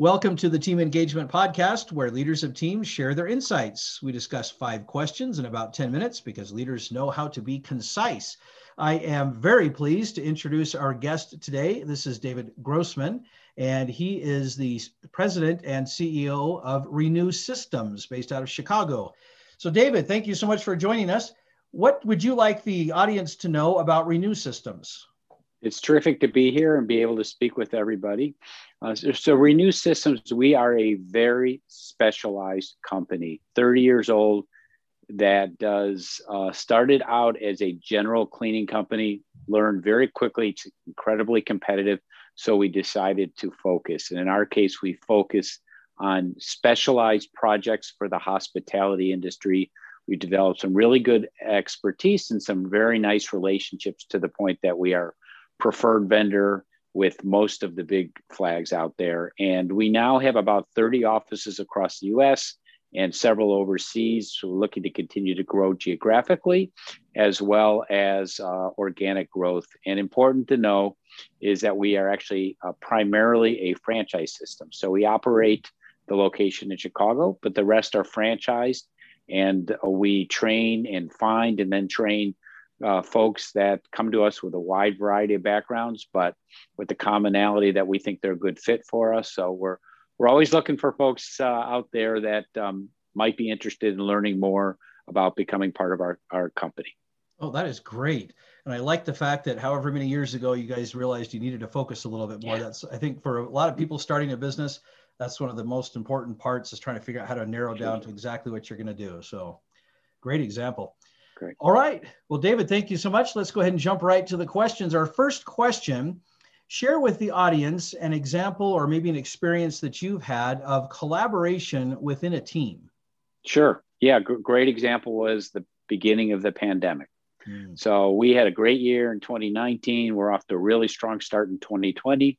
Welcome to the Team Engagement Podcast, where leaders of teams share their insights. We discuss five questions in about 10 minutes because leaders know how to be concise. I am very pleased to introduce our guest today. This is David Grossman, and he is the president and CEO of Renue Systems based out of Chicago. So, David, thank you so much for joining us. What would you like the audience to know about Renue Systems? It's terrific to be here and be able to speak with everybody. Uh, so, so, Renue Systems, we are a very specialized company, 30 years old, that does uh, started out as a general cleaning company, learned very quickly, it's incredibly competitive. So we decided to focus. And in our case, we focus on specialized projects for the hospitality industry. We developed some really good expertise and some very nice relationships to the point that we are preferred vendor with most of the big flags out there. And we now have about 30 offices across the US and several overseas. So we're looking to continue to grow geographically as well as uh, organic growth. And important to know is that we are actually uh, primarily a franchise system. So we operate the location in Chicago, but the rest are franchised. And uh, we train and find and then train uh, folks that come to us with a wide variety of backgrounds, but with the commonality that we think they're a good fit for us. So we're we're always looking for folks uh, out there that um, might be interested in learning more about becoming part of our, our company. Oh, that is great. And I like the fact that however many years ago you guys realized you needed to focus a little bit more. Yeah. That's I think for a lot of people starting a business, that's one of the most important parts is trying to figure out how to narrow down to exactly what you're going to do. So great example. Great. All right. Well, David, thank you so much. Let's go ahead and jump right to the questions. Our first question share with the audience an example or maybe an experience that you've had of collaboration within a team. Sure. Yeah. G- great example was the beginning of the pandemic. Mm. So we had a great year in 2019. We're off to a really strong start in 2020.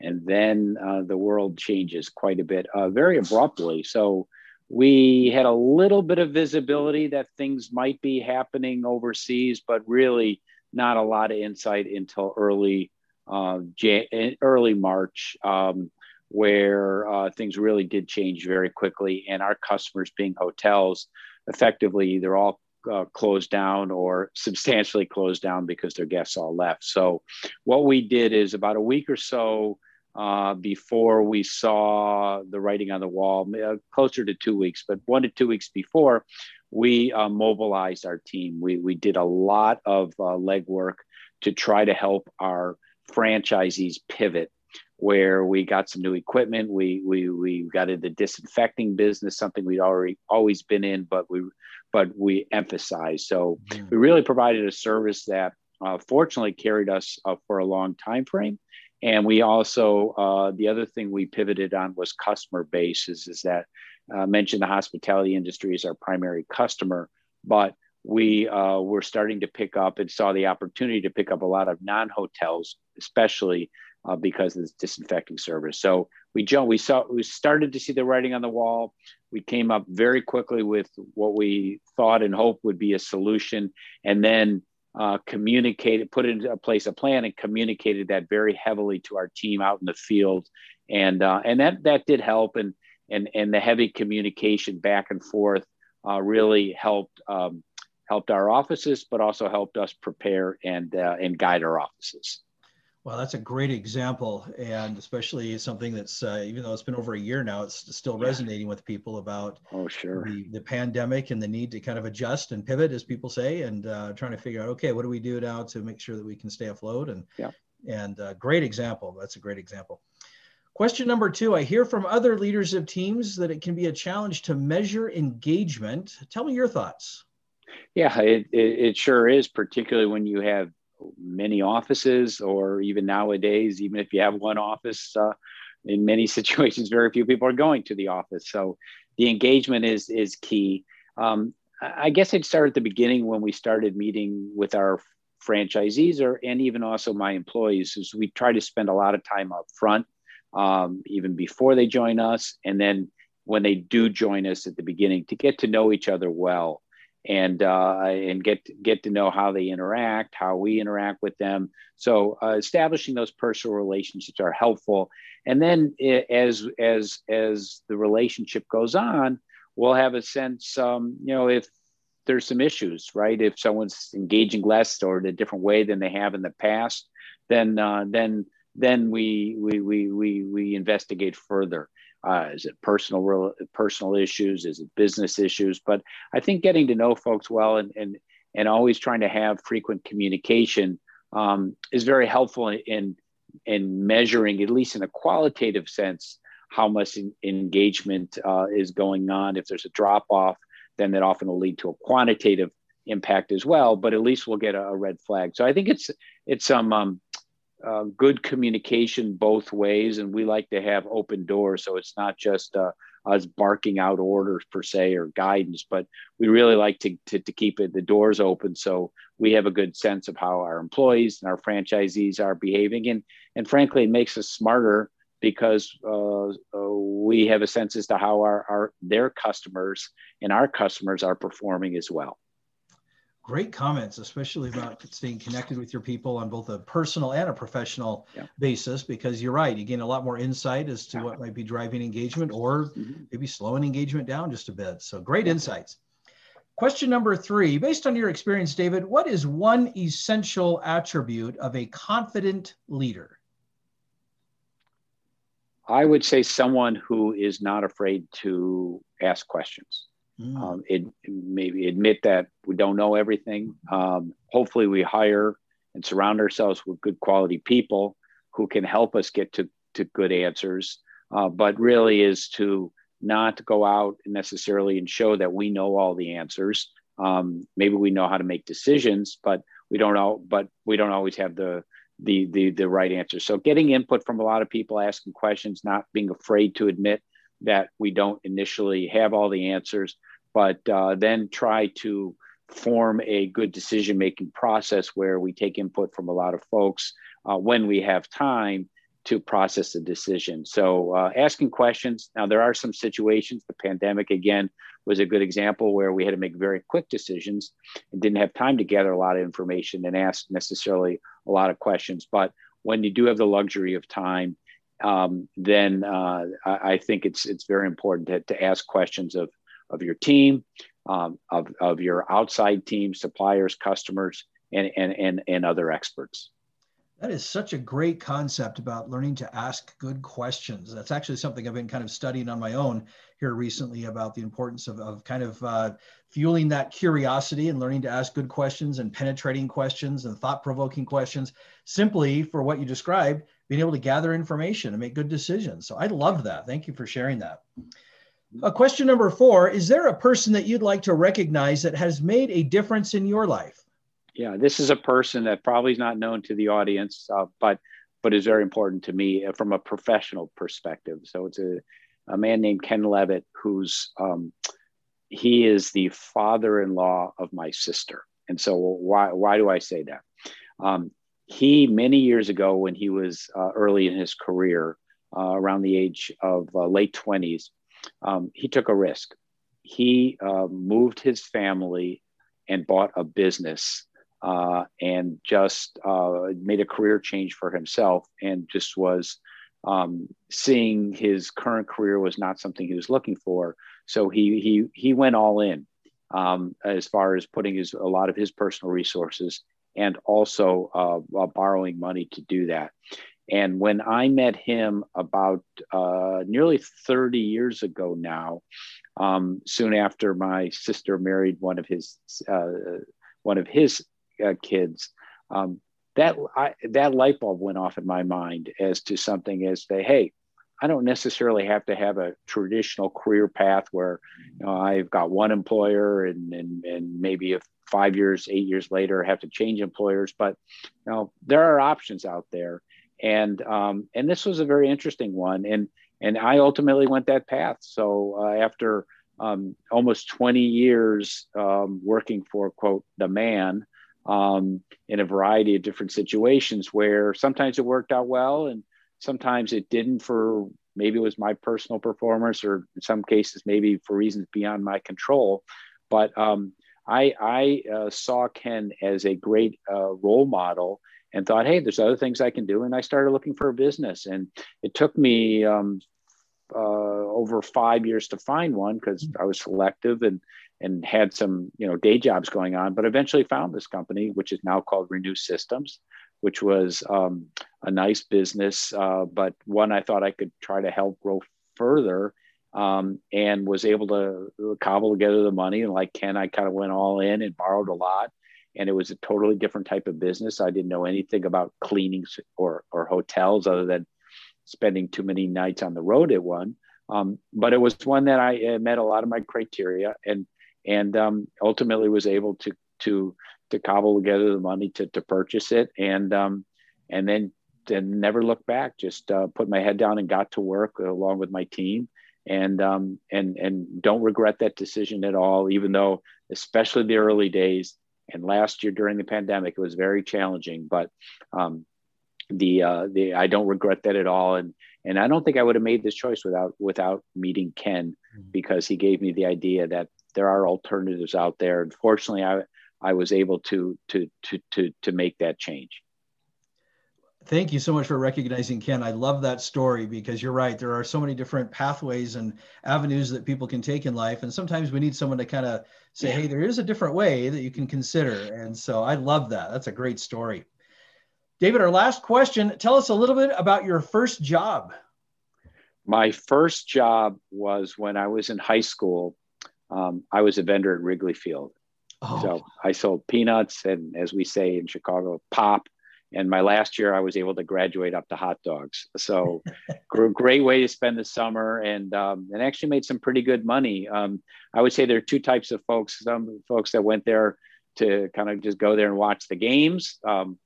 And then uh, the world changes quite a bit, uh, very abruptly. So we had a little bit of visibility that things might be happening overseas, but really not a lot of insight until early uh, Jan- early March, um, where uh, things really did change very quickly, and our customers, being hotels, effectively they're all uh, closed down or substantially closed down because their guests all left. So, what we did is about a week or so uh, before we saw the writing on the wall, uh, closer to two weeks, but one to two weeks before, we uh, mobilized our team. We, we did a lot of uh, legwork to try to help our franchisees pivot where we got some new equipment. We, we, we got into the disinfecting business, something we'd already always been in, but we, but we emphasized. So mm-hmm. we really provided a service that uh, fortunately carried us uh, for a long time frame and we also, uh, the other thing we pivoted on was customer bases, is that uh, mentioned the hospitality industry is our primary customer, but we uh, were starting to pick up and saw the opportunity to pick up a lot of non-hotels, especially uh, because of this disinfecting service. So we jumped, we saw, we started to see the writing on the wall. We came up very quickly with what we thought and hoped would be a solution, and then uh, communicated, put into place a plan, and communicated that very heavily to our team out in the field, and uh, and that that did help, and and and the heavy communication back and forth uh, really helped um, helped our offices, but also helped us prepare and uh, and guide our offices. Well, that's a great example, and especially something that's uh, even though it's been over a year now, it's still resonating with people about oh sure the, the pandemic and the need to kind of adjust and pivot, as people say, and uh, trying to figure out okay, what do we do now to make sure that we can stay afloat? And yeah, and uh, great example. That's a great example. Question number two: I hear from other leaders of teams that it can be a challenge to measure engagement. Tell me your thoughts. Yeah, it, it, it sure is, particularly when you have many offices, or even nowadays, even if you have one office, uh, in many situations, very few people are going to the office. So the engagement is is key. Um, I guess I'd start at the beginning when we started meeting with our franchisees, or and even also my employees, is we try to spend a lot of time up front, um, even before they join us, and then when they do join us at the beginning to get to know each other well and uh, and get get to know how they interact, how we interact with them. So uh, establishing those personal relationships are helpful. And then as as as the relationship goes on, we'll have a sense, um, you know, if there's some issues, right? If someone's engaging less or in a different way than they have in the past, then uh, then then we we we we we investigate further. Uh, is it personal real, personal issues? Is it business issues? But I think getting to know folks well and and and always trying to have frequent communication um, is very helpful in in measuring, at least in a qualitative sense, how much in, engagement uh, is going on. If there's a drop off, then that often will lead to a quantitative impact as well. But at least we'll get a, a red flag. So I think it's it's some um, uh, good communication both ways, and we like to have open doors. So it's not just uh, us barking out orders per se or guidance, but we really like to, to, to keep it, the doors open so we have a good sense of how our employees and our franchisees are behaving. And, and frankly, it makes us smarter because uh, uh we have a sense as to how our, our their customers and our customers are performing as well great comments, especially about staying connected with your people on both a personal and a professional yeah. basis, because you're right. You gain a lot more insight as to what might be driving engagement or mm-hmm. maybe slowing engagement down just a bit. So great insights. Question number three, based on your experience, David, what is one essential attribute of a confident leader? I would say someone who is not afraid to ask questions. Mm. Um, it, maybe admit that we don't know everything. Um, hopefully, we hire and surround ourselves with good quality people who can help us get to, to good answers. Uh, but really, is to not go out necessarily and show that we know all the answers. Um, maybe we know how to make decisions, but we don't know. But we don't always have the the the the right answer. So, getting input from a lot of people, asking questions, not being afraid to admit that we don't initially have all the answers, but uh, then try to form a good decision making process where we take input from a lot of folks uh, when we have time to process the decision. So, uh, asking questions. Now, there are some situations, the pandemic again was a good example where we had to make very quick decisions and didn't have time to gather a lot of information and ask necessarily a lot of questions. But when you do have the luxury of time, um, then uh, I, I, think it's it's very important to, to ask questions of of your team, um, of, of your outside team, suppliers, customers, and, and, and, and other experts. That is such a great concept about learning to ask good questions. That's actually something I've been kind of studying on my own here recently about the importance of, of kind of uh, fueling that curiosity and learning to ask good questions and penetrating questions and thought provoking questions simply for what you described, being able to gather information and make good decisions. So I love that. Thank you for sharing that. Uh, question number four Is there a person that you'd like to recognize that has made a difference in your life? Yeah, this is a person that probably is not known to the audience, uh, but but is very important to me uh, from a professional perspective. So it's a, a man named Ken Levitt, who's um, he is the father-in-law of my sister. And so why why do I say that? Um, he many years ago, when he was uh, early in his career, uh, around the age of uh, late twenties, um, he took a risk. He uh, moved his family and bought a business uh, and just uh, made a career change for himself and just was um, seeing his current career was not something he was looking for. So he he he went all in um, as far as putting his a lot of his personal resources and also uh, borrowing money to do that. And when I met him about uh, nearly 30 years ago now, um, soon after my sister married one of his uh, one of his uh, kids, um, that I, that light bulb went off in my mind as to something as to hey, I don't necessarily have to have a traditional career path where you know, I've got one employer and, and and maybe if five years, eight years later, have to change employers. But you know, there are options out there. And um, and this was a very interesting one. And and i ultimately went that path. So uh, after um, almost 20 years um, working for quote the man um, in a variety of different situations where sometimes it worked out well and sometimes it didn't for maybe it was my personal performance or in some cases maybe for reasons beyond my control but um, I, I uh, saw Ken as a great uh, role model and thought, hey, there's other things I can do. And I started looking for a business. And it took me um, uh, over five years to find one because I was selective and and had some you know day jobs going on. But eventually found this company, which is now called Renue Systems, which was um, a nice business, uh, but one I thought I could try to help grow further. Um, and was able to cobble together the money. And like Ken, I kind of went all in and borrowed a lot and it was a totally different type of business. I didn't know anything about cleaning or or hotels other than spending too many nights on the road at one. Um, but it was one that I met a lot of my criteria and and um, ultimately was able to to to cobble together the money to to purchase it and um, and then then never look back. Just uh, put my head down and got to work along with my team and um, and and don't regret that decision at all. Even though, especially the early days, and last year during the pandemic, it was very challenging. But um, the uh, the I don't regret that at all, and and I don't think I would have made this choice without without meeting Ken mm-hmm. because he gave me the idea that there are alternatives out there. Unfortunately, I I was able to to to to to make that change. Thank you so much for recognizing Ken. I love that story because you're right. There are so many different pathways and avenues that people can take in life. And sometimes we need someone to kind of say, yeah. hey, there is a different way that you can consider. And so I love that. That's a great story. David, our last question tell us a little bit about your first job. My first job was when I was in high school. Um, I was a vendor at Wrigley Field. Oh. So I sold peanuts and, as we say in Chicago, pop. And my last year i was able to graduate up to hot dogs. So great way to spend the summer and um, and actually made some pretty good money. Um, i would say there are two types of folks some folks that went there to kind of just go there and watch the games. Um,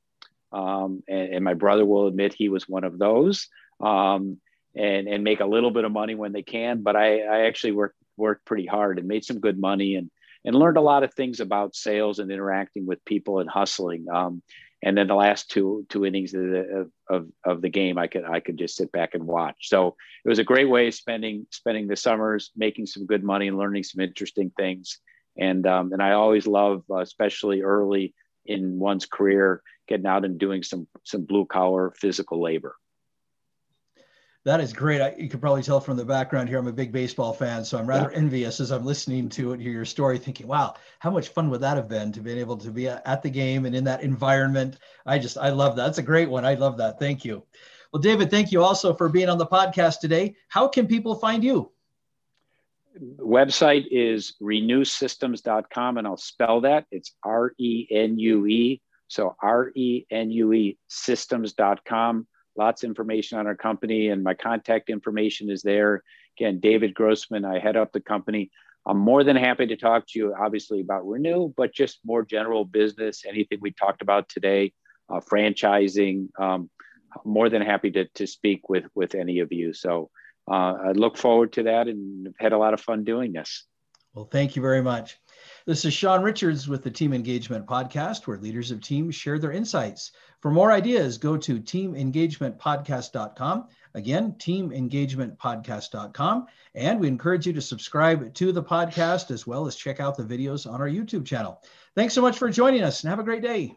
um and, and, my brother will admit he was one of those. Um, and and make a little bit of money when they can but i i actually worked worked pretty hard and made some good money and and learned a lot of things about sales and interacting with people and hustling um, and then the last two two innings of the, of, of the game I could I could just sit back and watch. So it was a great way of spending spending the summers, making some good money and learning some interesting things. And um, and I always love, uh, especially early in one's career, getting out and doing some some blue collar physical labor. That is great. I, you can probably tell from the background here, I'm a big baseball fan, so I'm rather yeah. envious as I'm listening to it, hear your story, thinking, wow, how much fun would that have been to be able to be at the game and in that environment? I just, I love that. That's a great one. I love that. Thank you. Well, David, thank you also for being on the podcast today. How can people find you? website is renuesystems.com, and I'll spell that. It's R E N U E. So R E N U E systems.com lots of information on our company, and my contact information is there. Again, David Grossman, I head up the company. I'm more than happy to talk to you, obviously, about Renue, but just more general business, anything we talked about today, uh, franchising. Um, more than happy to, to speak with with any of you. So uh, I look forward to that and had a lot of fun doing this. Well, thank you very much. This is Sean Richards with the Team Engagement Podcast, where leaders of teams share their insights. For more ideas, go to teamengagementpodcast.com. Again, teamengagementpodcast.com. And we encourage you to subscribe to the podcast as well as check out the videos on our YouTube channel. Thanks so much for joining us and have a great day.